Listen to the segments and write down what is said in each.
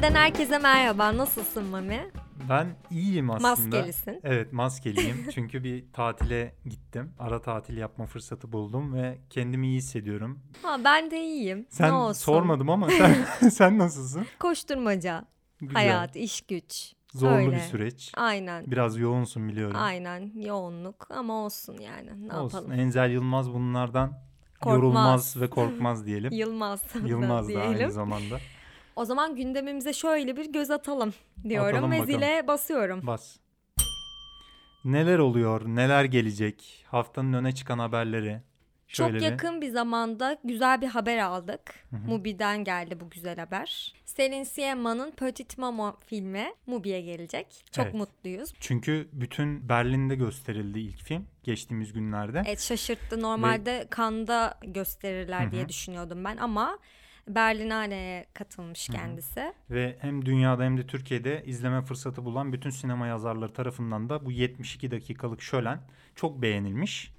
Genelden herkese merhaba. Nasılsın Mami? Ben iyiyim aslında. Maskelisin. Evet maskeliyim. Çünkü bir tatile gittim. Ara tatil yapma fırsatı buldum ve kendimi iyi hissediyorum. Ha ben de iyiyim. Sen ne olsun. sormadım ama sen, sen nasılsın? Koşturmaca, Güzel. hayat, iş güç. Zorlu öyle. bir süreç. Aynen. Biraz yoğunsun biliyorum. Aynen yoğunluk ama olsun yani. Ne Olsun. yapalım? Enzel Yılmaz bunlardan Korkmaz. yorulmaz ve korkmaz diyelim. Yılmaz. Yılmaz da aynı diyelim. zamanda. O zaman gündemimize şöyle bir göz atalım diyorum Atalım ve bakalım. zile basıyorum. Bas. Neler oluyor? Neler gelecek? Haftanın öne çıkan haberleri. Şöyle Çok bir- yakın bir zamanda güzel bir haber aldık. Mubi'den geldi bu güzel haber. Selin Sieman'ın Petit Maman filmi Mubi'ye gelecek. Çok Evet. mutluyuz. Çünkü bütün Berlin'de gösterildi ilk film geçtiğimiz günlerde. Evet şaşırttı. Normalde Cannes'da gösterirler diye düşünüyordum ben ama Berlinale'ye katılmış kendisi. Ve hem dünyada hem de Türkiye'de izleme fırsatı bulan bütün sinema yazarları tarafından da bu 72 dakikalık şölen çok beğenilmiş.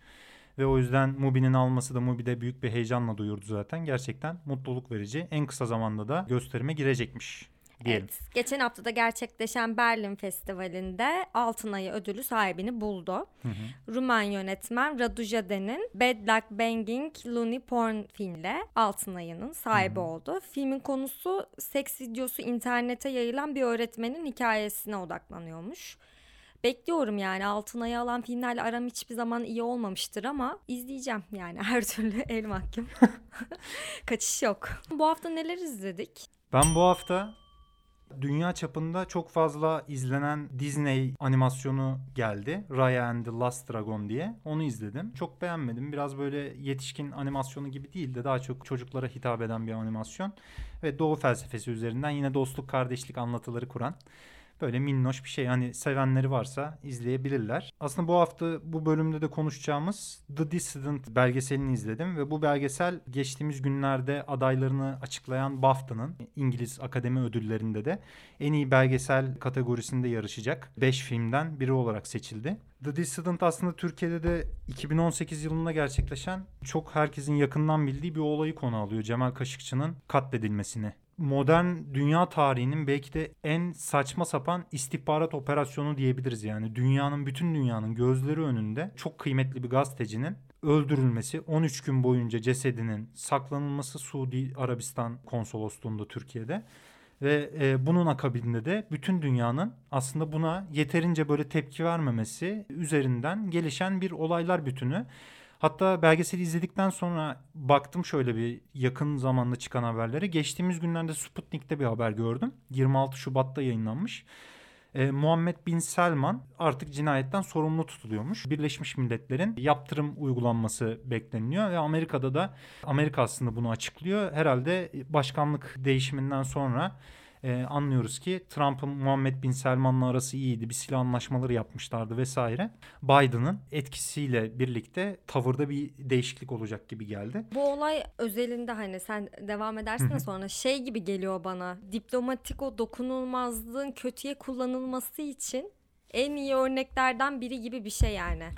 Ve o yüzden Mubi'nin alması da Mubi'de büyük bir heyecanla duyurdu zaten. Gerçekten mutluluk verici. En kısa zamanda da gösterime girecekmiş diyelim. Evet. Geçen hafta da gerçekleşen Berlin Festivali'nde Altın Ayı ödülü sahibini buldu. Rumen yönetmen Radu Jade'nin Bad Luck Banging Looney Porn filmiyle Altın Ayı'nın sahibi oldu. Filmin konusu seks videosu internete yayılan bir öğretmenin hikayesine odaklanıyormuş. Bekliyorum yani Altın Ayı alan filmlerle aram hiçbir zaman iyi olmamıştır ama izleyeceğim yani her türlü el mahkum. Kaçış yok. Bu hafta neler izledik? Ben bu hafta dünya çapında çok fazla izlenen Disney animasyonu geldi. Raya and the Last Dragon diye. Onu izledim. Çok beğenmedim. Biraz böyle yetişkin animasyonu gibi değil de daha çok çocuklara hitap eden bir animasyon. Ve doğu felsefesi üzerinden yine dostluk, kardeşlik anlatıları kuran böyle minnoş bir şey. Hani sevenleri varsa izleyebilirler. Aslında bu hafta bu bölümde de konuşacağımız The Dissident belgeselini izledim ve bu belgesel geçtiğimiz günlerde adaylarını açıklayan BAFTA'nın İngiliz Akademi Ödülleri'nde de en iyi belgesel kategorisinde yarışacak 5 filmden biri olarak seçildi. The Dissident aslında Türkiye'de de 2018 yılında gerçekleşen çok herkesin yakından bildiği bir olayı konu alıyor. Cemal Kaşıkçı'nın katledilmesini modern dünya tarihinin belki de en saçma sapan istihbarat operasyonu diyebiliriz yani. Dünyanın bütün dünyanın gözleri önünde çok kıymetli bir gazetecinin öldürülmesi, 13 gün boyunca cesedinin saklanılması Suudi Arabistan konsolosluğunda Türkiye'de ve e, bunun akabinde de bütün dünyanın aslında buna yeterince böyle tepki vermemesi üzerinden gelişen bir olaylar bütünü. Hatta belgeseli izledikten sonra baktım şöyle bir yakın zamanda çıkan haberlere. Geçtiğimiz günlerde Sputnik'te bir haber gördüm. 26 Şubat'ta yayınlanmış. E, Muhammed Bin Selman artık cinayetten sorumlu tutuluyormuş. Birleşmiş Milletler'in yaptırım uygulanması bekleniliyor ve Amerika'da da Amerika aslında bunu açıklıyor. Herhalde başkanlık değişiminden sonra e, anlıyoruz ki Trump'ın Muhammed Bin Selman'la arası iyiydi. Bir silah anlaşmaları yapmışlardı vesaire. Biden'ın etkisiyle birlikte tavırda bir değişiklik olacak gibi geldi. Bu olay özelinde hani sen devam edersin de sonra şey gibi geliyor bana. Diplomatik o dokunulmazlığın kötüye kullanılması için en iyi örneklerden biri gibi bir şey yani.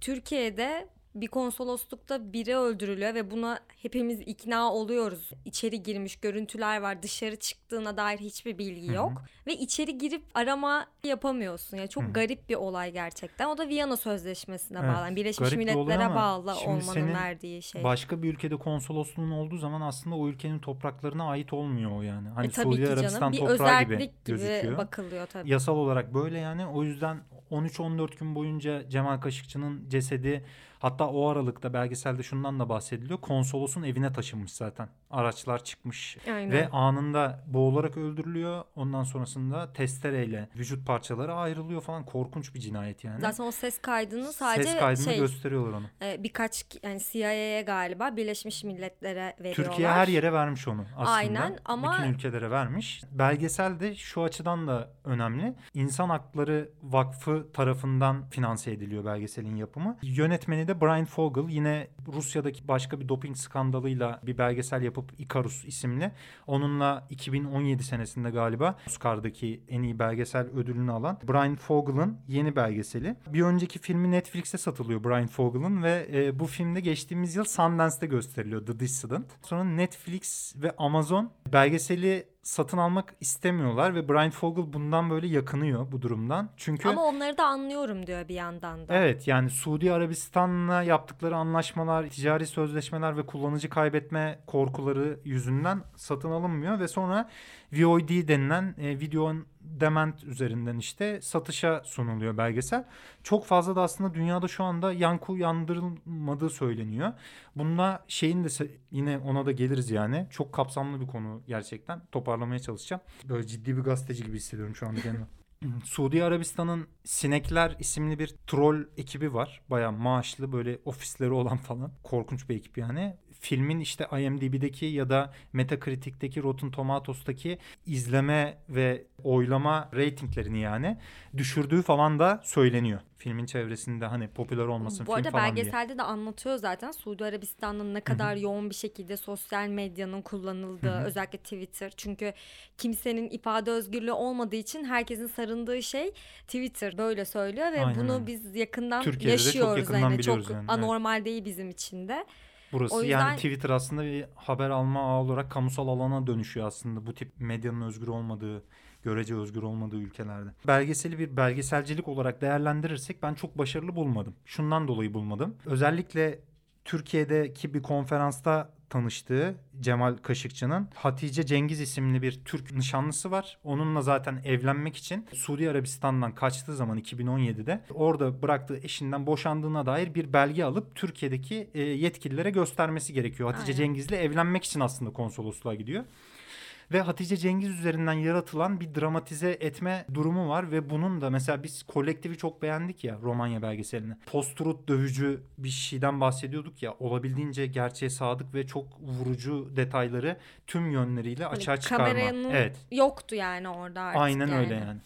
Türkiye'de bir konsoloslukta biri öldürülüyor ve buna hepimiz ikna oluyoruz. İçeri girmiş görüntüler var. Dışarı çıktığına dair hiçbir bilgi yok. Ve içeri girip arama yapamıyorsun. Yani çok garip bir olay gerçekten. O da Viyana Sözleşmesi'ne Evet, bağlı. Birleşmiş garip bir Milletler'e ama bağlı olmanın verdiği şey. Başka bir ülkede konsolosluğun olduğu zaman aslında o ülkenin topraklarına ait olmuyor o yani. Hani E tabii Suudi ki canım. Arabistan Bir toprağı gibi özellik gibi, gözüküyor. bakılıyor tabii. Yasal olarak böyle yani. O yüzden 13-14 gün boyunca Cemal Kaşıkçı'nın cesedi hatta o aralıkta belgeselde şundan da bahsediliyor. Konsolosun evine taşınmış zaten. Araçlar çıkmış Aynen. ve anında boğularak öldürülüyor. Ondan sonrasında testereyle vücut parçaları ayrılıyor falan. Korkunç bir cinayet yani. Zaten o ses kaydını sadece Ses kaydını şey gösteriyorlar onu. e, birkaç yani CIA'ye galiba Birleşmiş Milletler'e veriyorlar. Türkiye her yere vermiş onu aslında. Aynen ama- Bütün ülkelere vermiş. Belgesel de şu açıdan da önemli. İnsan Hakları Vakfı tarafından finanse ediliyor belgeselin yapımı. Yönetmeni de Brian Fogel. Yine Rusya'daki başka bir doping skandalıyla bir belgesel yapıp Icarus isimli. Onunla 2017 senesinde galiba Oscar'daki en iyi belgesel ödülünü alan Brian Fogel'ın yeni belgeseli. Bir önceki filmi Netflix'te satılıyor Brian Fogel'ın ve e, bu filmde geçtiğimiz yıl Sundance'te gösteriliyor The Dissident. Sonra Netflix ve Amazon belgeseli satın almak istemiyorlar ve Brian Fogel bundan böyle yakınıyor bu durumdan. Çünkü Ama onları da anlıyorum diyor bir yandan da. Evet yani Suudi Arabistan'la yaptıkları anlaşmalar, ticari sözleşmeler ve kullanıcı kaybetme korkuları yüzünden satın alınmıyor ve sonra VOD denilen e, video on demand üzerinden işte satışa sunuluyor belgesel. Çok fazla da aslında dünyada şu anda yankı uyandırılmadığı söyleniyor. Bunda şeyin de yine ona da geliriz yani. Çok kapsamlı bir konu gerçekten. Toparlamaya çalışacağım. Böyle ciddi bir gazeteci gibi hissediyorum şu anda kendimi. Suudi Arabistan'ın Sinekler isimli bir troll ekibi var. Baya maaşlı böyle ofisleri olan falan. Korkunç bir ekip yani. Filmin işte IMDb'deki ya da Metacritic'teki Rotten Tomatoes'taki izleme ve oylama reytinglerini yani düşürdüğü falan da söyleniyor. Filmin çevresinde hani popüler olmasın Bu film arada falan diye. belgeselde de anlatıyor zaten Suudi Arabistan'ın ne kadar yoğun bir şekilde sosyal medyanın kullanıldığı Hı hı. özellikle Twitter. Çünkü kimsenin ifade özgürlüğü olmadığı için herkesin sarındığı şey Twitter böyle söylüyor ve Aynen bunu öyle. biz yakından Türkiye'de de çok yaşıyoruz. yakından hani biliyoruz çok yani, evet. anormal değil bizim için de. Burası O yüzden- yani Twitter aslında bir haber alma ağı olarak kamusal alana dönüşüyor aslında bu tip medyanın özgür olmadığı, görece özgür olmadığı ülkelerde. Belgeseli bir belgeselcilik olarak değerlendirirsek ben çok başarılı bulmadım. Şundan dolayı bulmadım. Özellikle Türkiye'deki bir konferansta tanıştığı Cemal Kaşıkçı'nın Hatice Cengiz isimli bir Türk nişanlısı var. Onunla zaten evlenmek için Suudi Arabistan'dan kaçtığı zaman 2017'de orada bıraktığı eşinden boşandığına dair bir belge alıp Türkiye'deki e, yetkililere göstermesi gerekiyor. Hatice Aynen. Cengiz'le evlenmek için aslında konsolosluğa gidiyor. Ve Hatice Cengiz üzerinden yaratılan bir dramatize etme durumu var ve bunun da mesela biz kolektifi çok beğendik ya Romanya belgeselini. Post-truth dövücü bir şeyden bahsediyorduk ya olabildiğince gerçeğe sadık ve çok vurucu detayları tüm yönleriyle Hani açığa çıkarma. kameranın Evet. yoktu yani orada artık. Aynen öyle yani. yani.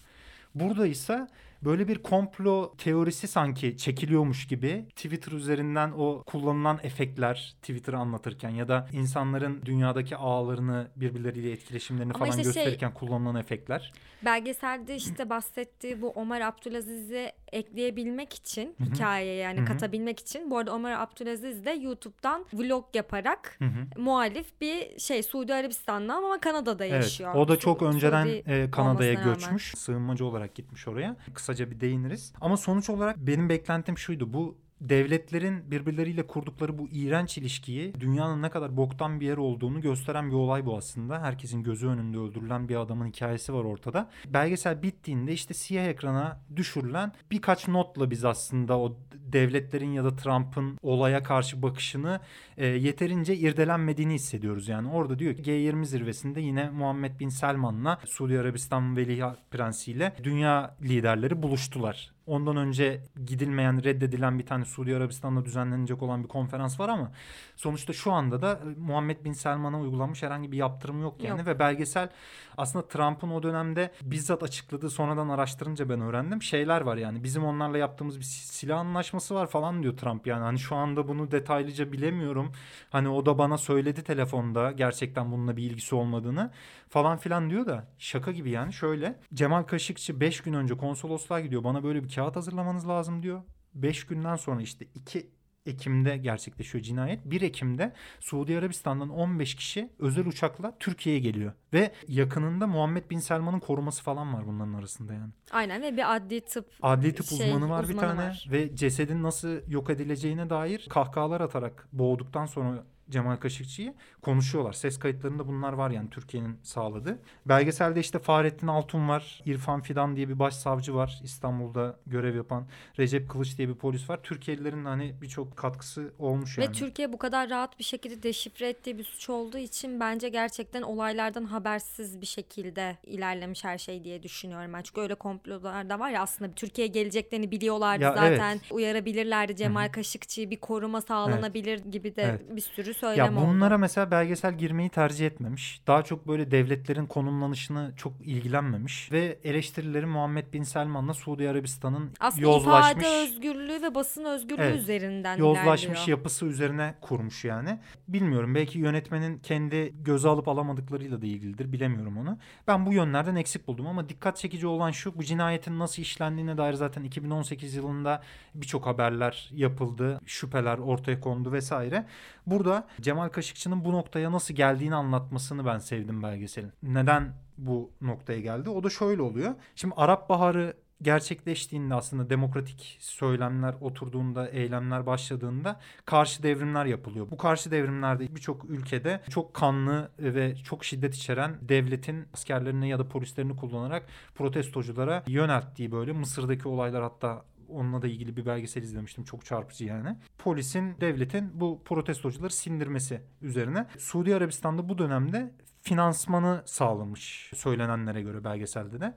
Burada ise böyle bir komplo teorisi sanki çekiliyormuş gibi Twitter üzerinden o kullanılan efektler Twitter'ı anlatırken ya da insanların dünyadaki ağlarını birbirleriyle etkileşimlerini Ama falan işte şey- gösterirken kullanılan efektler. Belgeselde işte bahsettiği bu Ömer Abdülaziz'i ekleyebilmek için Hı hı. hikayeye yani Hı hı. katabilmek için bu arada Ömer Abdülaziz de YouTube'dan vlog yaparak Hı hı. muhalif bir şey Suudi Arabistan'da ama Kanada'da Evet, yaşıyor. o da Su- çok önceden Suudi e, Kanada'ya olmasına rağmen. göçmüş. Sığınmacı olarak gitmiş oraya. Kısaca bir değiniriz. Ama sonuç olarak benim beklentim şuydu. Bu devletlerin birbirleriyle kurdukları bu iğrenç ilişkiyi dünyanın ne kadar boktan bir yer olduğunu gösteren bir olay bu aslında. Herkesin gözü önünde öldürülen bir adamın hikayesi var ortada. Belgesel bittiğinde işte siyah ekrana düşürülen birkaç notla biz aslında o devletlerin ya da Trump'ın olaya karşı bakışını e, yeterince irdelenmediğini hissediyoruz. Yani orada diyor ki G20 zirvesinde yine Muhammed Bin Selman'la Suudi Arabistan Veliaht Prensi ile dünya liderleri buluştular. Ondan önce gidilmeyen, reddedilen bir tane Suudi Arabistan'da düzenlenecek olan bir konferans var ama sonuçta şu anda da e, Muhammed Bin Selman'a uygulanmış herhangi bir yaptırım yok yani Yok. ve belgesel aslında Trump'ın o dönemde bizzat açıkladığı sonradan araştırınca ben öğrendim. Şeyler var yani bizim onlarla yaptığımız bir si- silah anlaşması var falan diyor Trump yani. Hani şu anda bunu detaylıca bilemiyorum. Hani o da bana söyledi telefonda gerçekten bununla bir ilgisi olmadığını falan filan diyor da şaka gibi yani. Şöyle Cemal Kaşıkçı 5 gün önce konsolosluğa gidiyor. Bana böyle bir kağıt hazırlamanız lazım diyor 5 günden sonra işte 2 Ekim'de gerçekleşiyor cinayet. 1 Ekim'de Suudi Arabistan'dan 15 kişi özel uçakla Türkiye'ye geliyor. Ve yakınında Muhammed Bin Selman'ın koruması falan var bunların arasında yani. Aynen ve bir adli tıp Adli tıp şey, uzmanı var bir uzmanı tane var. ve cesedin nasıl yok edileceğine dair kahkahalar atarak boğduktan sonra Cemal Kaşıkçı'yı konuşuyorlar. Ses kayıtlarında bunlar var yani Türkiye'nin sağladığı. Belgeselde işte Fahrettin Altun var. İrfan Fidan diye bir başsavcı var. İstanbul'da görev yapan. Recep Kılıç diye bir polis var. Türkiye'lilerin hani birçok katkısı olmuş yani. Ve Türkiye bu kadar rahat bir şekilde deşifre ettiği bir suç olduğu için bence gerçekten olaylardan habersiz bir şekilde ilerlemiş her şey diye düşünüyorum ben. Çünkü öyle komplolar da var ya aslında Türkiye'ye geleceklerini biliyorlardı Ya zaten. evet. Uyarabilirlerdi Cemal Kaşıkçı'yı bir koruma sağlanabilir gibi de Evet. bir sürü Ya söylem bunlara oldu. mesela belgesel girmeyi tercih etmemiş. Daha çok böyle devletlerin konumlanışını çok ilgilenmemiş. Ve eleştirileri Muhammed Bin Selman'la Suudi Arabistan'ın Aslında yozlaşmış, ifade özgürlüğü ve basın özgürlüğü Evet. üzerinden yozlaşmış ilerliyor. yapısı üzerine kurmuş yani. Bilmiyorum belki yönetmenin kendi göze alıp alamadıklarıyla da ilgilidir. Bilemiyorum onu. Ben bu yönlerden eksik buldum ama dikkat çekici olan şu bu cinayetin nasıl işlendiğine dair zaten 2018 yılında birçok haberler yapıldı. Şüpheler ortaya kondu vesaire. Burada Cemal Kaşıkçı'nın bu noktaya nasıl geldiğini anlatmasını ben sevdim belgeselin. Neden bu noktaya geldi? O da şöyle oluyor. Şimdi Arap Baharı gerçekleştiğinde aslında demokratik söylemler oturduğunda, eylemler başladığında karşı devrimler yapılıyor. Bu karşı devrimlerde birçok ülkede çok kanlı ve çok şiddet içeren devletin askerlerini ya da polislerini kullanarak protestoculara yönelttiği böyle Mısır'daki olaylar hatta onunla da ilgili bir belgesel izlemiştim. Çok çarpıcı yani. Polisin, devletin bu protestocuları sindirmesi üzerine. Suudi Arabistan'da bu dönemde finansmanı sağlamış söylenenlere göre belgeselde de.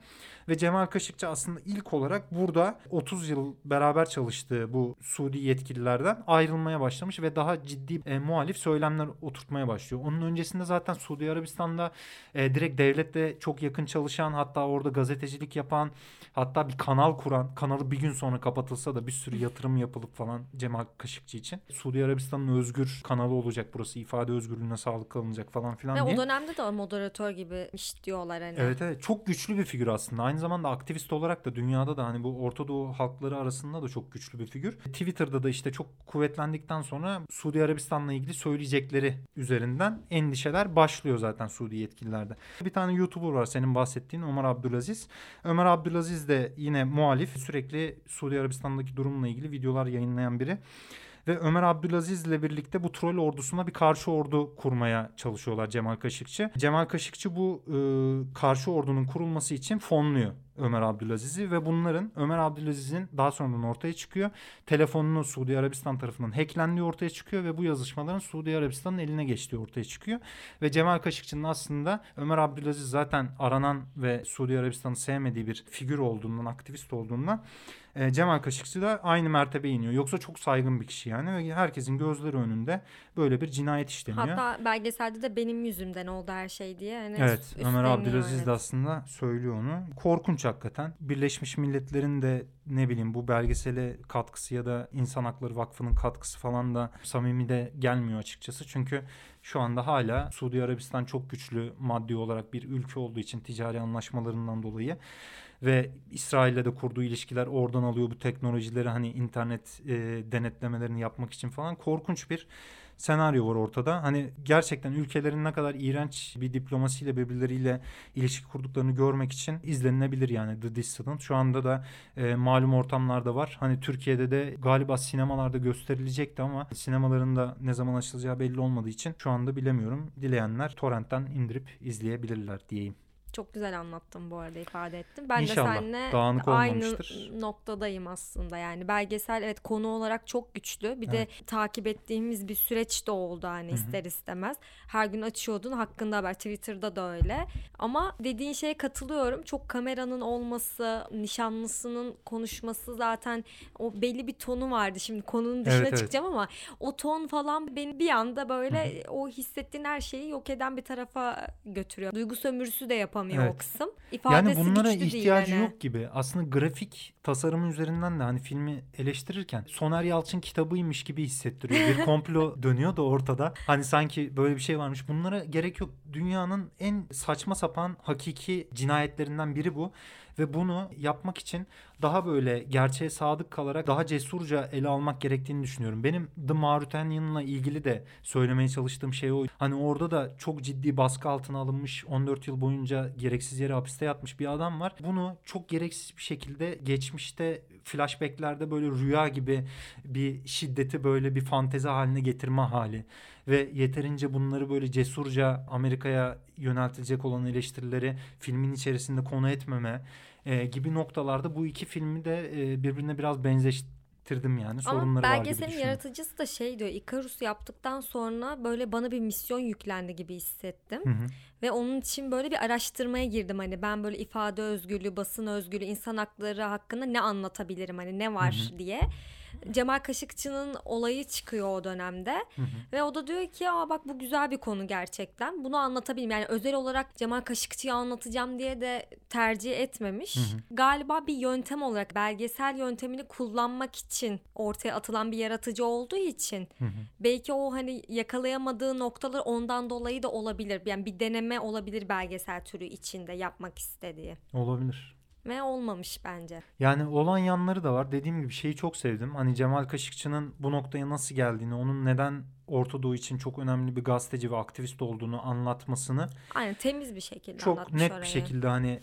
Ve Cemal Kaşıkçı aslında ilk olarak burada 30 yıl beraber çalıştığı bu Suudi yetkililerden ayrılmaya başlamış ve daha ciddi e, muhalif söylemler oturtmaya başlıyor. Onun öncesinde zaten Suudi Arabistan'da e, direkt devletle çok yakın çalışan hatta orada gazetecilik yapan hatta bir kanal kuran kanalı bir gün sonra kapatılsa da bir sürü yatırım yapılıp falan Cemal Kaşıkçı için. Suudi Arabistan'ın özgür kanalı olacak burası ifade özgürlüğüne sağlık kalınacak falan filan Ve diye. o dönemde de moderatör gibi iş diyorlar hani. Evet evet çok güçlü bir figür aslında. Aynı zamanda aktivist olarak da dünyada da hani bu Orta Doğu halkları arasında da çok güçlü bir figür. Twitter'da da işte çok kuvvetlendikten sonra Suudi Arabistan'la ilgili söyleyecekleri üzerinden endişeler başlıyor zaten Suudi yetkililerde. Bir tane YouTuber var senin bahsettiğin Ömer Abdülaziz. Ömer Abdülaziz de yine muhalif sürekli Suudi Arabistan'daki durumla ilgili videolar yayınlayan biri. Ve Ömer Abdülaziz ile birlikte bu troll ordusuna bir karşı ordu kurmaya çalışıyorlar Cemal Kaşıkçı. Cemal Kaşıkçı bu e, karşı ordunun kurulması için fonluyor Ömer Abdülaziz'i ve bunların Ömer Abdülaziz'in daha sonradan ortaya çıkıyor. Telefonunu Suudi Arabistan tarafından hacklendiği ortaya çıkıyor ve bu yazışmaların Suudi Arabistan'ın eline geçtiği ortaya çıkıyor. Ve Cemal Kaşıkçı'nın aslında Ömer Abdülaziz zaten aranan ve Suudi Arabistan'ı sevmediği bir figür olduğundan, aktivist olduğundan e, Cemal Kaşıkçı da aynı mertebe iniyor. Yoksa çok saygın bir kişi yani ve herkesin gözleri önünde böyle bir cinayet işleniyor. Hatta belgeselde de benim yüzümden oldu her şey diye. Hani Evet Ömer Abdülaziz evet. de aslında söylüyor onu. Korkunç hakikaten. Birleşmiş Milletler'in de ne bileyim bu belgesele katkısı ya da İnsan Hakları Vakfı'nın katkısı falan da samimi de gelmiyor açıkçası. Çünkü şu anda hala Suudi Arabistan çok güçlü maddi olarak bir ülke olduğu için ticari anlaşmalarından dolayı ve İsrail'le de kurduğu ilişkiler oradan alıyor bu teknolojileri hani internet e, denetlemelerini yapmak için falan korkunç bir senaryo var ortada. Hani gerçekten ülkelerin ne kadar iğrenç bir diplomasiyle birbirleriyle ilişki kurduklarını görmek için izlenilebilir yani The Dissident. Şu anda da e, malum ortamlarda var. Hani Türkiye'de de galiba sinemalarda gösterilecekti ama sinemaların da ne zaman açılacağı belli olmadığı için şu anda bilemiyorum. Dileyenler torrentten indirip izleyebilirler diyeyim. Çok güzel anlattım bu arada ifade ettim. Ben İnşallah. de seninle Dağınık aynı noktadayım aslında. Yani belgesel evet konu olarak çok güçlü. Bir Evet. de takip ettiğimiz bir süreç de oldu hani ister istemez. Her gün açıyordun hakkında haber Twitter'da da öyle. Ama dediğin şeye katılıyorum. Çok kameranın olması, nişanlısının konuşması zaten o belli bir tonu vardı. Şimdi konunun dışına Evet, evet. çıkacağım ama o ton falan beni bir anda böyle o hissettiğin her şeyi yok eden bir tarafa götürüyor. Duygu sömürüsü de yapamıyor o Evet. kısım. İfadesi Yani bunlara değil ihtiyacı hani. yok gibi. Aslında grafik tasarımı üzerinden de hani filmi eleştirirken Soner Yalçın kitabıymış gibi hissettiriyor. Bir komplo dönüyor da ortada. Hani sanki böyle bir şey varmış. Bunlara gerek yok. Dünyanın en saçma sapan hakiki cinayetlerinden biri bu. Ve bunu yapmak için daha böyle gerçeğe sadık kalarak daha cesurca ele almak gerektiğini düşünüyorum. Benim The Mauritanian'la ilgili de söylemeye çalıştığım şey o. Hani orada da çok ciddi baskı altına alınmış 14 yıl boyunca gereksiz yere hapiste yatmış bir adam var. Bunu çok gereksiz bir şekilde geçmişte flashbacklerde böyle rüya gibi bir şiddeti böyle bir fantezi haline getirme hali ve yeterince bunları böyle cesurca Amerika'ya yöneltilecek olan eleştirileri filmin içerisinde konu etmeme e, gibi noktalarda bu iki filmi de e, birbirine biraz benzeştirdim yani Ama sorunları var gibi yaratıcısı da şey diyor. Icarus yaptıktan sonra böyle bana bir misyon yüklendi gibi hissettim. Hı hı. Ve onun için böyle bir araştırmaya girdim. Hani ben böyle ifade özgürlüğü, basın özgürlüğü, insan hakları hakkında ne anlatabilirim? Hani ne var Hı diye. Cemal Kaşıkçı'nın olayı çıkıyor o dönemde. Hı hı. Ve o da diyor ki Aa, bak bu güzel bir konu gerçekten. Bunu anlatabilirim. Yani özel olarak Cemal Kaşıkçı'yı anlatacağım diye de tercih etmemiş. Hı hı. Galiba bir yöntem olarak belgesel yöntemini kullanmak için ortaya atılan bir yaratıcı olduğu için Hı hı. belki o hani yakalayamadığı noktalar ondan dolayı da olabilir. Yani bir deneme olabilir belgesel türü içinde yapmak istediği. Olabilir. Ve olmamış bence. Yani olan yanları da var. Dediğim gibi şeyi çok sevdim. Hani Cemal Kaşıkçı'nın bu noktaya nasıl geldiğini, onun neden Orta Doğu için çok önemli bir gazeteci ve aktivist olduğunu anlatmasını Aynen temiz bir şekilde çok net bir şekilde hani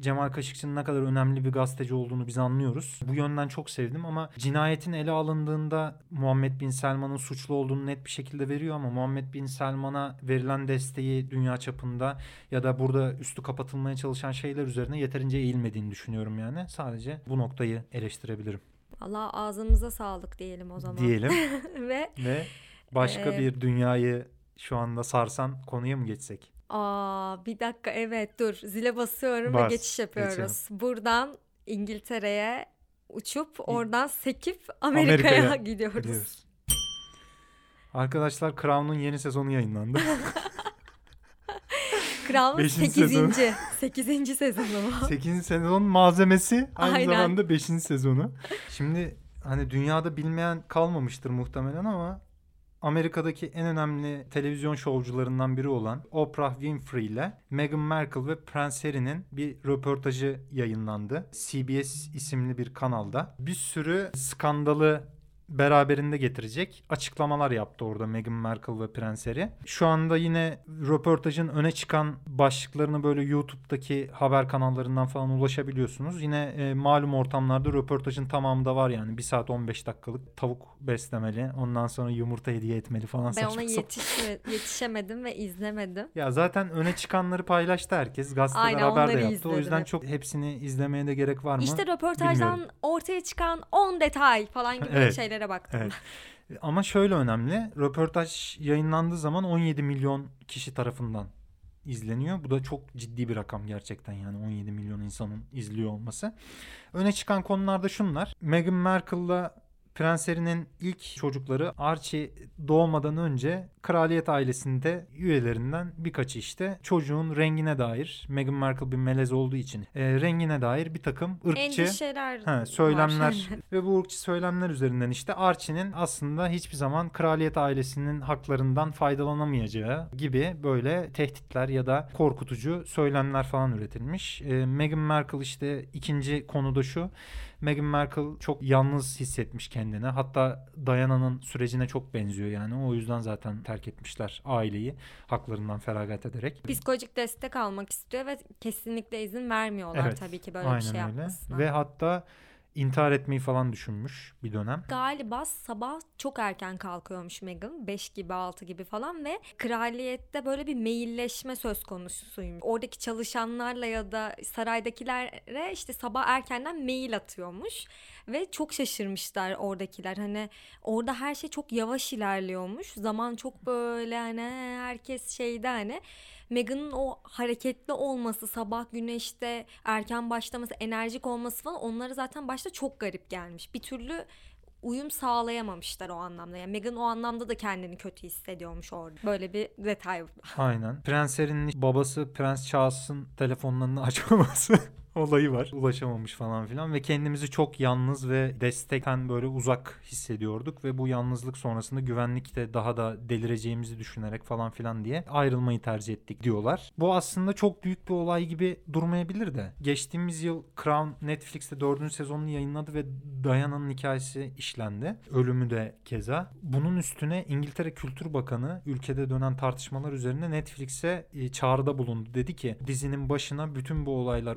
Cemal Kaşıkçı'nın ne kadar önemli bir gazeteci olduğunu biz anlıyoruz. Bu yönden çok sevdim ama cinayetin ele alındığında Muhammed Bin Selman'ın suçlu olduğunu net bir şekilde veriyor ama Muhammed Bin Selman'a verilen desteği dünya çapında ya da burada üstü kapatılmaya çalışan şeyler üzerine yeterince eğilmediğini düşünüyorum yani. Sadece bu noktayı eleştirebilirim Allah ağzımıza sağlık diyelim o zaman. diyelim Ve ve başka Ee, bir dünyayı şu anda sarsan konuya mı geçsek? Aa bir dakika evet dur zile basıyorum Bas, ve geçiş yapıyoruz. Buradan İngiltere'ye uçup oradan sekip Amerika'ya, Amerika'ya gidiyoruz. Gidiyoruz. Arkadaşlar Crown'un yeni sezonu yayınlandı. Beşinci 8. sezon. 8. sezonu mu? 8. sezon malzemesi aynı Aynen. zamanda 5. sezonu. Şimdi hani dünyada bilmeyen kalmamıştır muhtemelen ama Amerika'daki en önemli televizyon şovcularından biri olan Oprah Winfrey ile Meghan Markle ve Prens Harry'nin bir röportajı yayınlandı. CBS isimli bir kanalda. Bir sürü skandalı beraberinde getirecek açıklamalar yaptı orada Meghan Markle ve Prens Harry. Şu anda yine röportajın öne çıkan başlıklarını böyle YouTube'daki haber kanallarından falan ulaşabiliyorsunuz. Yine e, malum ortamlarda röportajın tamamı da var yani. 1 saat 15 dakikalık tavuk beslemeli. Ondan sonra yumurta hediye etmeli falan. Ben ona yetişme, yetişemedim ve izlemedim. Ya zaten öne çıkanları paylaştı herkes. Gazeteler Aynen, haber de yaptı. O izledim yüzden hep. çok hepsini izlemeye de gerek var mı? İşte röportajdan Bilmiyorum. ortaya çıkan 10 detay falan gibi Evet, şeylere baktım. Evet. Ama şöyle önemli. Röportaj yayınlandığı zaman 17 milyon kişi tarafından izleniyor. Bu da çok ciddi bir rakam gerçekten yani 17 milyon insanın izliyor olması. Öne çıkan konularda şunlar. Meghan Markle'la Prens Harry'nin ilk çocukları Archie doğmadan önce kraliyet ailesinde üyelerinden birkaçı işte çocuğun rengine dair Meghan Markle bir melez olduğu için e, rengine dair bir takım ırkçı Endişeler var. söylemler ve bu ırkçı söylemler üzerinden işte Archie'nin aslında hiçbir zaman kraliyet ailesinin haklarından faydalanamayacağı gibi böyle tehditler ya da korkutucu söylemler falan üretilmiş. Ee, Meghan Markle işte ikinci konuda şu. Meghan Markle çok yalnız hissetmiş kendini. Hatta Diana'nın sürecine çok benziyor yani. O yüzden zaten terk etmişler aileyi haklarından feragat ederek. Psikolojik destek almak istiyor ve kesinlikle izin vermiyorlar Evet, tabii ki böyle bir şey öyle. yapmasına. Ve hatta intihar etmeyi falan düşünmüş bir dönem. Galiba sabah çok erken kalkıyormuş Meghan. 5 gibi 6 gibi falan ve kraliyette böyle bir mailleşme söz konusuymuş. Oradaki çalışanlarla ya da saraydakilere işte sabah erkenden mail atıyormuş. Ve çok şaşırmışlar oradakiler. Hani orada her şey çok yavaş ilerliyormuş. Zaman çok böyle hani herkes şeyde hani Meghan'ın o hareketli olması, sabah güneşte erken başlaması, enerjik olması falan onlara zaten başta çok garip gelmiş. Bir türlü uyum sağlayamamışlar o anlamda. Yani Meghan o anlamda da kendini kötü hissediyormuş orada. Böyle bir detay. Aynen. Prens Harry'nin babası Prens Charles'ın telefonlarını açmaması olayı var. Ulaşamamış falan filan ve kendimizi çok yalnız ve destekten böyle uzak hissediyorduk ve bu yalnızlık sonrasında güvenlikte daha da delireceğimizi düşünerek falan filan diye ayrılmayı tercih ettik diyorlar. Bu aslında çok büyük bir olay gibi durmayabilir de. Geçtiğimiz yıl Crown Netflix'te dördüncü sezonunu yayınladı ve Diana'nın hikayesi işlendi. Ölümü de keza. Bunun üstüne İngiltere Kültür Bakanı ülkede dönen tartışmalar üzerine Netflix'e e, çağrıda bulundu. Dedi ki dizinin başına bütün bu olaylar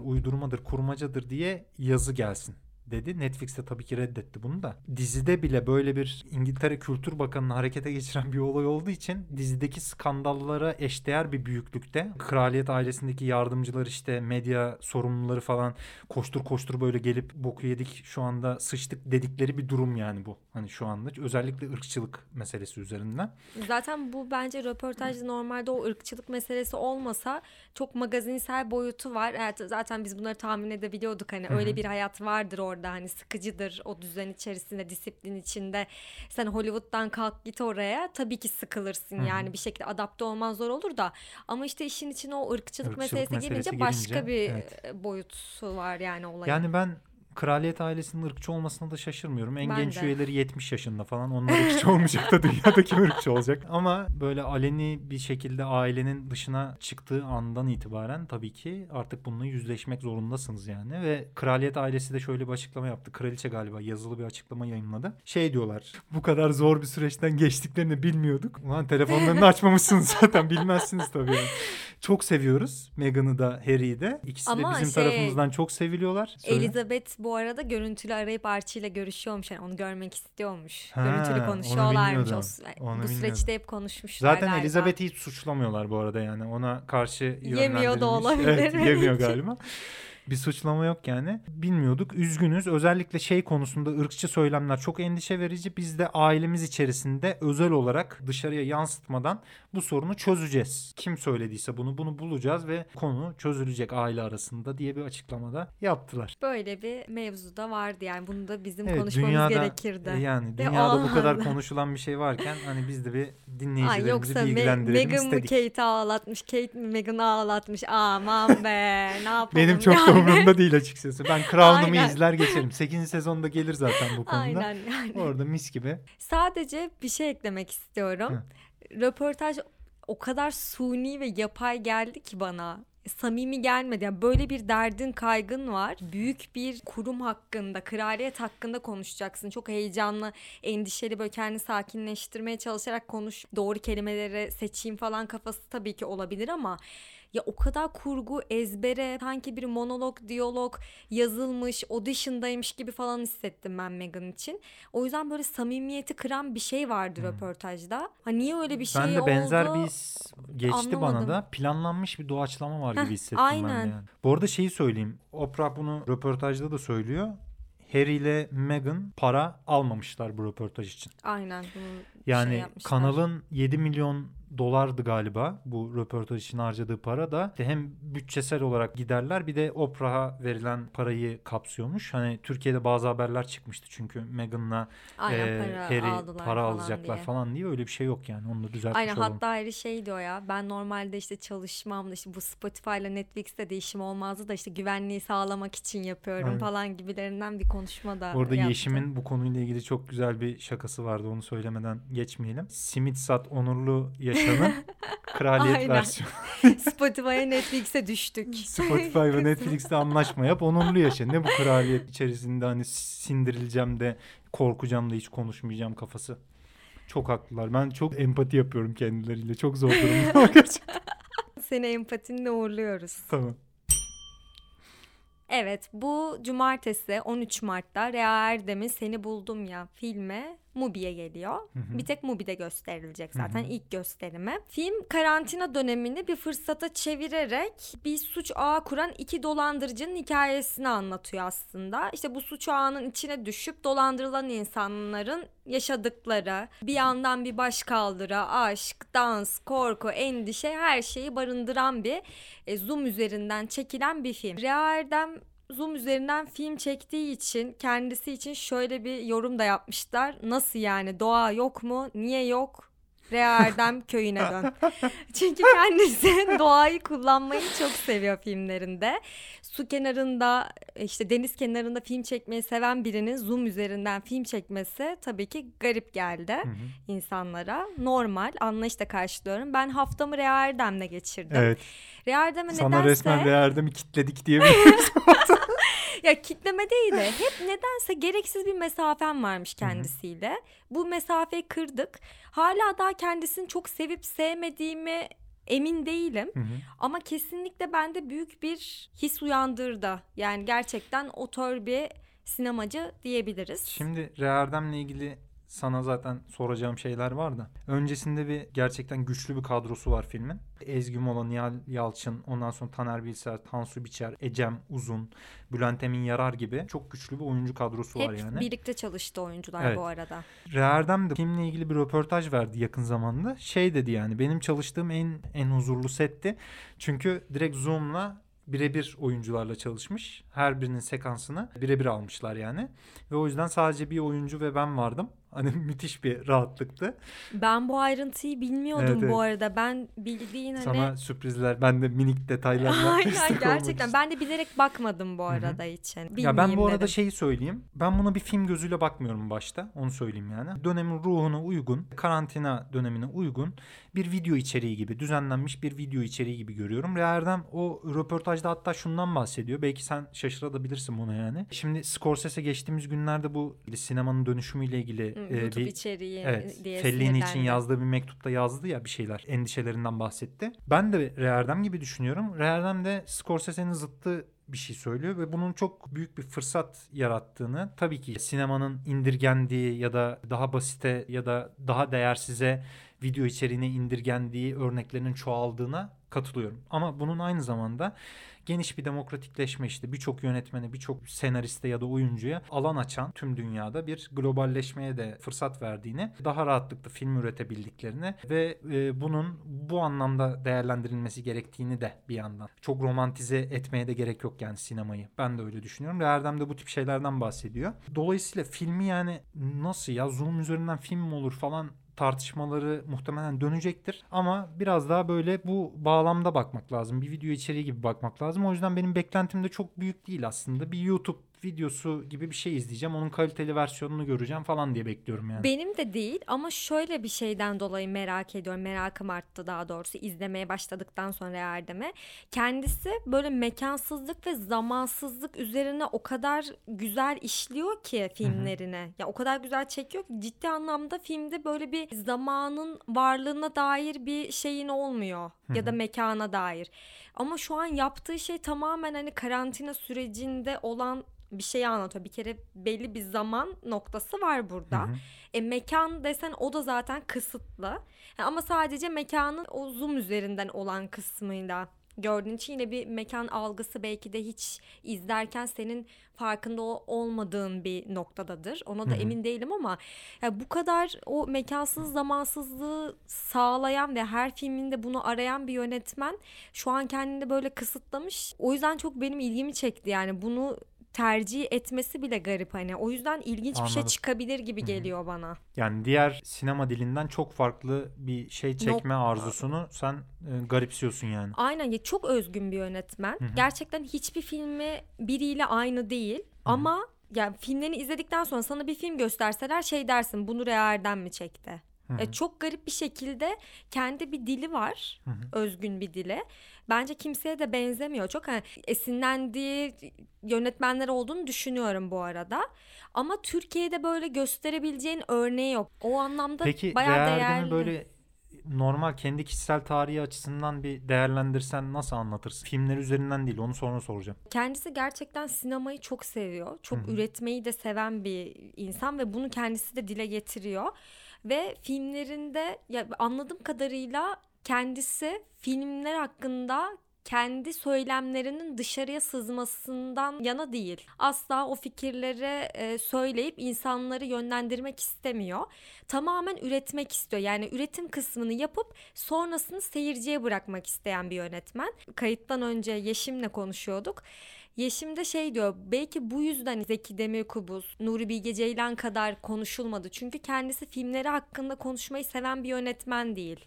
uydurmadır, kurmacadır diye yazı gelsin dedi. Netflix de tabii ki reddetti bunu da. Dizide bile böyle bir İngiltere Kültür Bakanı'nı harekete geçiren bir olay olduğu için dizideki skandallara eşdeğer bir büyüklükte kraliyet ailesindeki yardımcılar işte medya sorumluları falan koştur koştur böyle gelip boku yedik şu anda sıçtık dedikleri bir durum yani bu. Hani şu anda özellikle ırkçılık meselesi üzerinden. Zaten bu bence röportajda normalde o ırkçılık meselesi olmasa çok magazinsel boyutu var. Evet zaten biz bunları tahmin edebiliyorduk hani öyle bir hayat vardır orada hani sıkıcıdır o düzen içerisinde disiplin içinde. Sen Hollywood'dan kalk git oraya tabii ki sıkılırsın yani bir şekilde adapte olman zor olur da ama işte işin içine o ırkçılık, Irkçılık meselesi, meselesi gelince gelince, başka bir evet. boyutu var yani olayın. Yani ben kraliyet ailesinin ırkçı olmasına da şaşırmıyorum. En Ben genç de. üyeleri 70 yaşında falan. Onlar ırkçı olmayacak da dünyada kim ırkçı olacak? Ama böyle aleni bir şekilde ailenin dışına çıktığı andan itibaren tabii ki artık bununla yüzleşmek zorundasınız yani. Ve kraliyet ailesi de şöyle bir açıklama yaptı. Kraliçe galiba yazılı bir açıklama yayınladı. Şey diyorlar. Bu kadar zor bir süreçten geçtiklerini bilmiyorduk. Ulan telefonlarını açmamışsınız zaten bilmezsiniz tabii. yani. Çok seviyoruz Meghan'ı da Harry'i de. İkisi Ama de bizim şey, tarafımızdan çok seviliyorlar. Söyle. Elizabeth bu arada görüntülü arayıp Archie ile görüşüyormuş. Yani onu görmek istiyormuş. Ha, görüntülü onu konuşuyorlarmış. O, bilmiyordum. sü- Onu bu bilmiyordum. süreçte hep konuşmuşlar Zaten galiba. Elizabeth'i hiç suçlamıyorlar bu arada yani. Ona karşı Yemiyor da yönlendirilmiş- olabilir Evet, yemiyor galiba. Bir suçlama yok yani. Bilmiyorduk. Üzgünüz. Özellikle şey konusunda ırkçı söylemler çok endişe verici. Biz de ailemiz içerisinde özel olarak dışarıya yansıtmadan bu sorunu çözeceğiz. Kim söylediyse bunu bunu bulacağız ve konu çözülecek aile arasında diye bir açıklamada yaptılar. Böyle bir mevzu da vardı yani. Bunu da bizim Evet, konuşmamız dünyada gerekirdi. e, yani dünyada bu kadar konuşulan bir şey varken hani biz de bir Ay dinleyicilerimizi yoksa Me- bilgilendirelim Meghan mı istedik. Kate'i ağlatmış, Kate mi Meghan'ı ağlatmış? Aman be ne yapalım Benim çok da. Umurumda değil açıkçası. Ben Crown'umu izler geçerim. 8. sezonda gelir zaten bu konuda. Aynen yani. Orada mis gibi. Sadece bir şey eklemek istiyorum. Röportaj o kadar suni ve yapay geldi ki bana. Samimi gelmedi. Yani böyle bir derdin kaygın var. Büyük bir kurum hakkında, kraliyet hakkında konuşacaksın. Çok heyecanlı, endişeli böyle kendini sakinleştirmeye çalışarak konuş. Doğru kelimeleri seçeyim falan kafası tabii ki olabilir ama ya o kadar kurgu ezbere sanki bir monolog, diyalog yazılmış, audition'daymış gibi falan hissettim ben Meghan için. O yüzden böyle samimiyeti kıran bir şey vardı röportajda. Ha niye öyle bir şey ben de oldu? benzer bir his geçti bana Anlamadım. da. Planlanmış bir doğaçlama var Heh, gibi hissettim ben aynen. de yani. Bu arada şeyi söyleyeyim. Oprah bunu röportajda da söylüyor. Harry ile Meghan para almamışlar bu röportaj için. Aynen bunu Yani şey yapmışlar. kanalın 7 milyon dolardı galiba bu röportaj için harcadığı para da işte hem bütçesel olarak giderler bir de Oprah'a verilen parayı kapsıyormuş. Hani Türkiye'de bazı haberler çıkmıştı çünkü Meghan'la Aynen e, para Harry para falan alacaklar diye. falan diye öyle bir şey yok yani onu da düzeltmiş Aynen olalım. hatta Harry şey diyor ya ben normalde işte çalışmam da işte bu Spotify ile Netflix'te de işim olmazdı da işte güvenliği sağlamak için yapıyorum Evet. falan gibilerinden bir konuşma da Orada yaptı. Yeşim'in bu konuyla ilgili çok güzel bir şakası vardı. Onu söylemeden geçmeyelim. Simit Sat Onurlu Yaşan'ın kraliyet versiyonu. Spotify'a Netflix'e düştük. Spotify ve Netflix'te anlaşma yap. Onurlu Yaşa. Ne bu kraliyet içerisinde hani sindirileceğim de korkacağım da hiç konuşmayacağım kafası. Çok haklılar. Ben çok empati yapıyorum kendileriyle. Çok zor durumda. Gerçekten. Seni empatinle uğurluyoruz. tamam. Evet bu cumartesi 13 Mart'ta Rea Erdem'in Seni Buldum Ya filmi Mubi'ye geliyor. hı. Bir tek Mubi'de gösterilecek zaten Hı hı. ilk gösterimi. Film karantina dönemini bir fırsata çevirerek bir suç ağı kuran iki dolandırıcının hikayesini anlatıyor aslında. İşte bu suç ağının içine düşüp dolandırılan insanların yaşadıkları, bir yandan bir başkaldırı, aşk, dans, korku, endişe her şeyi barındıran bir e, Zoom üzerinden çekilen bir film. Rea Erdem Zoom üzerinden film çektiği için kendisi için şöyle bir yorum da yapmışlar. Nasıl yani doğa yok mu? Niye yok? Rea Erdem köyüne dön. Çünkü kendisi doğayı kullanmayı çok seviyor filmlerinde. Su kenarında işte deniz kenarında film çekmeyi seven birinin Zoom üzerinden film çekmesi tabii ki garip geldi Hı hı. insanlara. Normal anlayışla karşılıyorum. Ben haftamı Rea Erdem'le geçirdim. Evet. Rea Erdem'e Sana nedense... resmen Rea Erdem'i kitledik diyebiliriz. Ya kitleme değil de hep nedense gereksiz bir mesafem varmış kendisiyle. Bu mesafeyi kırdık. Hala daha kendisini çok sevip sevmediğimi emin değilim. Hı hı. Ama kesinlikle bende büyük bir his uyandırdı. Yani gerçekten otör bir sinemacı diyebiliriz. Şimdi Rea Erdem'le ilgili sana zaten soracağım şeyler var da. Öncesinde bir gerçekten güçlü bir kadrosu var filmin. Ezgi Mola, Nihal Yalçın, ondan sonra Taner Bilser, Tansu Biçer, Ecem Uzun, Bülent Emin Yarar gibi çok güçlü bir oyuncu kadrosu var Hep yani. birlikte çalıştı oyuncular Evet. bu arada. Rea Erdem de filmle ilgili bir röportaj verdi yakın zamanda. Şey dedi yani benim çalıştığım en en huzurlu setti. Çünkü direkt Zoom'la birebir oyuncularla çalışmış. Her birinin sekansını birebir almışlar yani. Ve o yüzden sadece bir oyuncu ve ben vardım. Hani müthiş bir rahatlıktı. Ben bu ayrıntıyı bilmiyordum Evet, bu evet. arada. Ben bildiğin hani Sana sürprizler, ben de minik detaylarla Aynen gerçekten. Ben de bilerek bakmadım bu arada için. Ya ben Bilmeyeyim bu arada dedim. şeyi söyleyeyim. Ben buna bir film gözüyle bakmıyorum başta. Onu söyleyeyim yani. Dönemin ruhuna uygun, karantina dönemine uygun bir video içeriği gibi, düzenlenmiş bir video içeriği gibi görüyorum. Rea Erdem o röportajda hatta şundan bahsediyor. Belki sen şaşırabilirsin buna yani. Şimdi Scorsese geçtiğimiz günlerde bu sinemanın dönüşümüyle ilgili YouTube bir içeriği Evet. diye Fellini için yazdığı bir mektupta yazdı ya bir şeyler. Endişelerinden bahsetti. Ben de Reardem gibi düşünüyorum. Reardem de Scorsese'nin zıttı bir şey söylüyor ve bunun çok büyük bir fırsat yarattığını tabii ki sinemanın indirgendiği ya da daha basite ya da daha değersize video içeriğine indirgendiği örneklerinin çoğaldığına katılıyorum. Ama bunun aynı zamanda geniş bir demokratikleşme işte birçok yönetmene, birçok senariste ya da oyuncuya alan açan tüm dünyada bir globalleşmeye de fırsat verdiğini, daha rahatlıkla film üretebildiklerini ve e, bunun bu anlamda değerlendirilmesi gerektiğini de bir yandan. Çok romantize etmeye de gerek yok yani sinemayı. Ben de öyle düşünüyorum. Ve Erdem de bu tip şeylerden bahsediyor. Dolayısıyla filmi yani nasıl ya zoom üzerinden film mi olur falan tartışmaları muhtemelen dönecektir. Ama biraz daha böyle bu bağlamda bakmak lazım. Bir video içeriği gibi bakmak lazım. O yüzden benim beklentim de çok büyük değil aslında. Bir YouTube videosu gibi bir şey izleyeceğim. Onun kaliteli versiyonunu göreceğim falan diye bekliyorum yani. Benim de değil ama şöyle bir şeyden dolayı merak ediyorum. Merakım arttı daha doğrusu izlemeye başladıktan sonra Erdem'e. Kendisi böyle mekansızlık ve zamansızlık üzerine o kadar güzel işliyor ki filmlerine. Ya o kadar güzel çekiyor ki ciddi anlamda filmde böyle bir zamanın varlığına dair bir şeyin olmuyor. Ya da mekana dair. Ama şu an yaptığı şey tamamen hani karantina sürecinde olan bir şeyi anlatıyor. Bir kere belli bir zaman noktası var burada. E mekan desen o da zaten kısıtlı. Ha, ama sadece mekanın o zoom üzerinden olan kısmıyla gördüğün için yine bir mekan algısı belki de hiç izlerken senin farkında ol- olmadığın bir noktadadır. Ona da emin değilim ama ya bu kadar o mekansız zamansızlığı sağlayan ve her filminde bunu arayan bir yönetmen şu an kendini böyle kısıtlamış. O yüzden çok benim ilgimi çekti yani bunu tercih etmesi bile garip hani. O yüzden ilginç bir şey Anladım. çıkabilir gibi geliyor bana. Yani diğer sinema dilinden çok farklı bir şey çekme arzusunu sen e, garipsiyorsun yani. Aynen ya çok özgün bir yönetmen. Gerçekten hiçbir filmi biriyle aynı değil ama yani filmlerini izledikten sonra sana bir film gösterseler şey dersin bunu Rea Erdem mi çekti? E, çok garip bir şekilde kendi bir dili var. Özgün bir dili. Bence kimseye de benzemiyor. Çok hani esinlendiği yönetmenler olduğunu düşünüyorum bu arada. Ama Türkiye'de böyle gösterebileceğin örneği yok. O anlamda Peki bayağı değerli. böyle normal kendi kişisel tarihi açısından bir değerlendirsen nasıl anlatırsın? Filmler üzerinden değil onu sonra soracağım. Kendisi gerçekten sinemayı çok seviyor. Çok üretmeyi de seven bir insan ve bunu kendisi de dile getiriyor. Ve filmlerinde ya anladığım kadarıyla kendisi filmler hakkında kendi söylemlerinin dışarıya sızmasından yana değil. Asla o fikirleri e, söyleyip insanları yönlendirmek istemiyor. Tamamen üretmek istiyor. Yani üretim kısmını yapıp sonrasını seyirciye bırakmak isteyen bir yönetmen. Kayıttan önce Yeşim'le konuşuyorduk. Yeşim de şey diyor belki bu yüzden Zeki Demirkubuz, Nuri Bilge Ceylan kadar konuşulmadı. Çünkü kendisi filmleri hakkında konuşmayı seven bir yönetmen değil.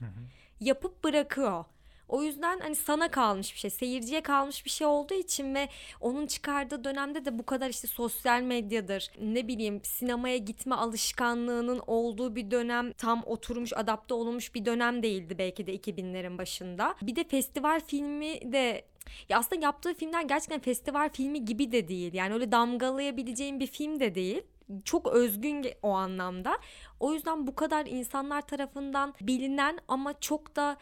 Yapıp bırakıyor. O yüzden hani sana kalmış bir şey, seyirciye kalmış bir şey olduğu için ve onun çıkardığı dönemde de bu kadar işte sosyal medyadır, ne bileyim sinemaya gitme alışkanlığının olduğu bir dönem tam oturmuş, adapte olunmuş bir dönem değildi belki de 2000'lerin başında. Bir de festival filmi de ya aslında yaptığı filmler gerçekten festival filmi gibi de değil. Yani öyle damgalayabileceğin bir film de değil. Çok özgün o anlamda. O yüzden bu kadar insanlar tarafından bilinen ama çok da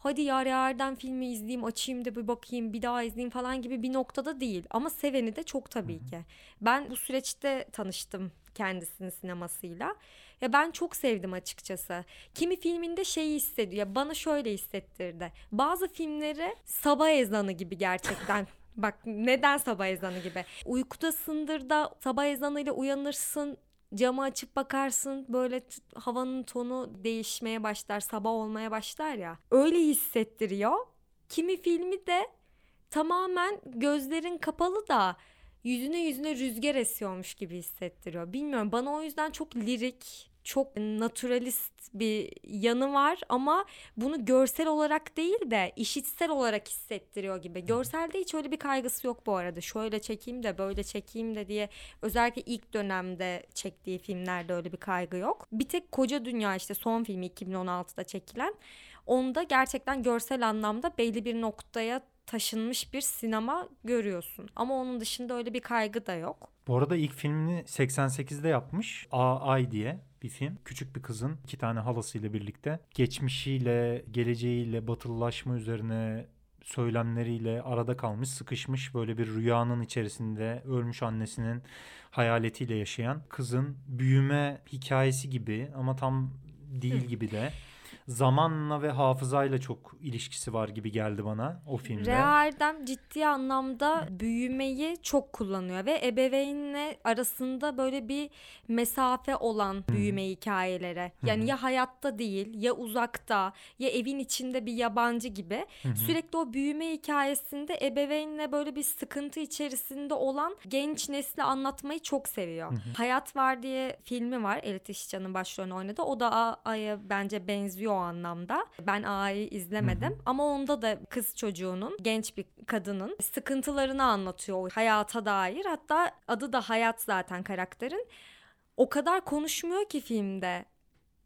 hadi ya Erdem filmi izleyeyim açayım da bir bakayım bir daha izleyeyim falan gibi bir noktada değil. Ama seveni de çok tabii ki. Ben bu süreçte tanıştım kendisinin sinemasıyla. Ya ben çok sevdim açıkçası. Kimi filminde şeyi hissediyor. Ya bana şöyle hissettirdi. Bazı filmleri sabah ezanı gibi gerçekten. Bak neden sabah ezanı gibi? Uykudasındır da sabah ezanıyla uyanırsın camı açıp bakarsın böyle havanın tonu değişmeye başlar sabah olmaya başlar ya. Öyle hissettiriyor. Kimi filmi de tamamen gözlerin kapalı da yüzüne yüzüne rüzgar esiyormuş gibi hissettiriyor. Bilmiyorum bana o yüzden çok lirik çok naturalist bir yanı var ama bunu görsel olarak değil de işitsel olarak hissettiriyor gibi. Görselde hiç öyle bir kaygısı yok bu arada. Şöyle çekeyim de böyle çekeyim de diye özellikle ilk dönemde çektiği filmlerde öyle bir kaygı yok. Bir tek Koca Dünya işte son filmi 2016'da çekilen onda gerçekten görsel anlamda belli bir noktaya taşınmış bir sinema görüyorsun. Ama onun dışında öyle bir kaygı da yok. Bu arada ilk filmini 88'de yapmış. A.I. diye bir film. Küçük bir kızın iki tane halasıyla birlikte geçmişiyle, geleceğiyle, batılılaşma üzerine söylemleriyle arada kalmış, sıkışmış böyle bir rüyanın içerisinde ölmüş annesinin hayaletiyle yaşayan kızın büyüme hikayesi gibi ama tam değil gibi de zamanla ve hafızayla çok ilişkisi var gibi geldi bana o filmde. Rea Erdem ciddi anlamda büyümeyi çok kullanıyor ve ebeveynle arasında böyle bir mesafe olan büyüme hikayelere. Yani ya hayatta değil, ya uzakta, ya evin içinde bir yabancı gibi. Sürekli o büyüme hikayesinde ebeveynle böyle bir sıkıntı içerisinde olan genç nesli anlatmayı çok seviyor. Hayat Var diye filmi var. Elit İşcan'ın başrolünü oynadı. O da A'ya bence benziyor anlamda. Ben A'yı izlemedim hı hı. ama onda da kız çocuğunun, genç bir kadının sıkıntılarını anlatıyor o hayata dair. Hatta adı da Hayat zaten karakterin. O kadar konuşmuyor ki filmde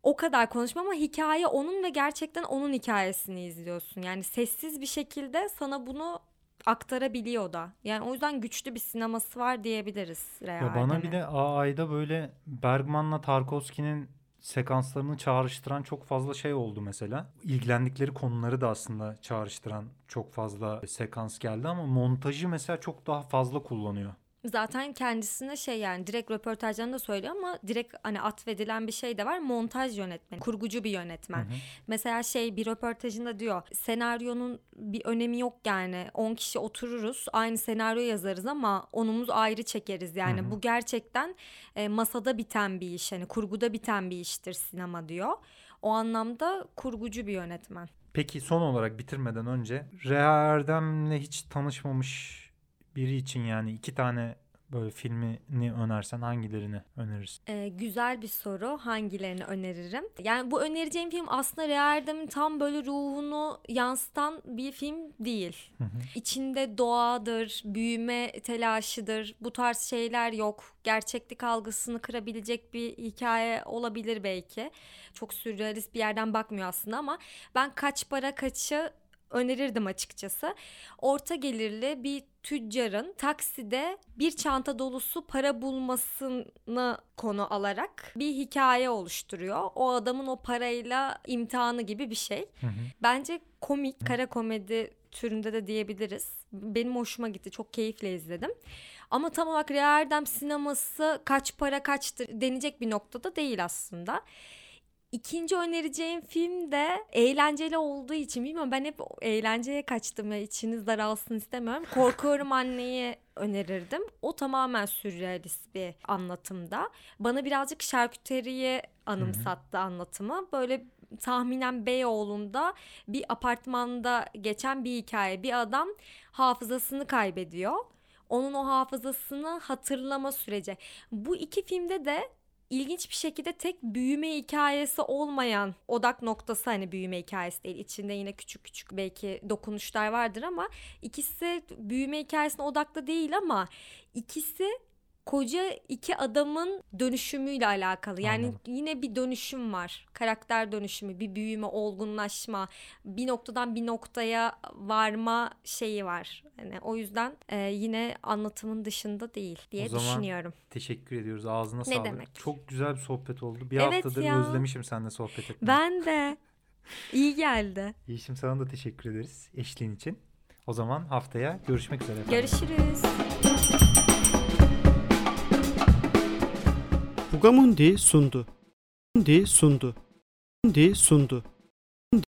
o kadar konuşmuyor ama hikaye onun ve gerçekten onun hikayesini izliyorsun. Yani sessiz bir şekilde sana bunu aktarabiliyor da. Yani o yüzden güçlü bir sineması var diyebiliriz. Ya bana bir de AI'da böyle Bergman'la Tarkovski'nin sekanslarını çağrıştıran çok fazla şey oldu mesela. İlgilendikleri konuları da aslında çağrıştıran çok fazla sekans geldi ama montajı mesela çok daha fazla kullanıyor zaten kendisine şey yani direkt röportajlarında söylüyor ama direkt hani atfedilen bir şey de var. Montaj yönetmeni, kurgucu bir yönetmen. Hı hı. Mesela şey bir röportajında diyor senaryonun bir önemi yok yani 10 kişi otururuz aynı senaryo yazarız ama onumuz ayrı çekeriz yani hı hı. bu gerçekten e, masada biten bir iş hani kurguda biten bir iştir sinema diyor. O anlamda kurgucu bir yönetmen. Peki son olarak bitirmeden önce Reha Erdem'le hiç tanışmamış biri için yani iki tane böyle filmini önersen hangilerini önerirsin? Ee, güzel bir soru. Hangilerini öneririm? Yani bu önereceğim film aslında Rea Erdem'in tam böyle ruhunu yansıtan bir film değil. Hı hı. İçinde doğadır, büyüme telaşıdır. Bu tarz şeyler yok. Gerçeklik algısını kırabilecek bir hikaye olabilir belki. Çok sürrealist bir yerden bakmıyor aslında ama ben kaç para kaçı önerirdim açıkçası. Orta gelirli bir tüccarın takside bir çanta dolusu para bulmasını konu alarak bir hikaye oluşturuyor. O adamın o parayla imtihanı gibi bir şey. Hı hı. Bence komik, kara komedi türünde de diyebiliriz. Benim hoşuma gitti. Çok keyifle izledim. Ama tam olarak Rea Erdem sineması kaç para kaçtır denecek bir noktada değil aslında. İkinci önereceğim film de eğlenceli olduğu için bilmiyorum ben hep eğlenceye kaçtım ve içiniz daralsın istemiyorum. Korkuyorum anneyi önerirdim. O tamamen sürrealist bir anlatımda. Bana birazcık şarküteriye anımsattı Hı-hı. anlatımı. Böyle tahminen Beyoğlu'nda bir apartmanda geçen bir hikaye. Bir adam hafızasını kaybediyor. Onun o hafızasını hatırlama süreci. Bu iki filmde de ilginç bir şekilde tek büyüme hikayesi olmayan odak noktası hani büyüme hikayesi değil. İçinde yine küçük küçük belki dokunuşlar vardır ama ikisi büyüme hikayesine odaklı değil ama ikisi koca iki adamın dönüşümüyle alakalı. Yani Anladım. yine bir dönüşüm var. Karakter dönüşümü, bir büyüme, olgunlaşma, bir noktadan bir noktaya varma şeyi var. Yani o yüzden e, yine anlatımın dışında değil diye o zaman düşünüyorum. Teşekkür ediyoruz. Ağzına ne sağlık. Demek? Çok güzel bir sohbet oldu. Bir evet haftadır ya. özlemişim seninle sohbet etmeyi. Ben de. İyi geldi. Yeşim sana da teşekkür ederiz eşliğin için. O zaman haftaya görüşmek üzere. Efendim. Görüşürüz. 까문디 순두. 순디 순두. 순디 순두.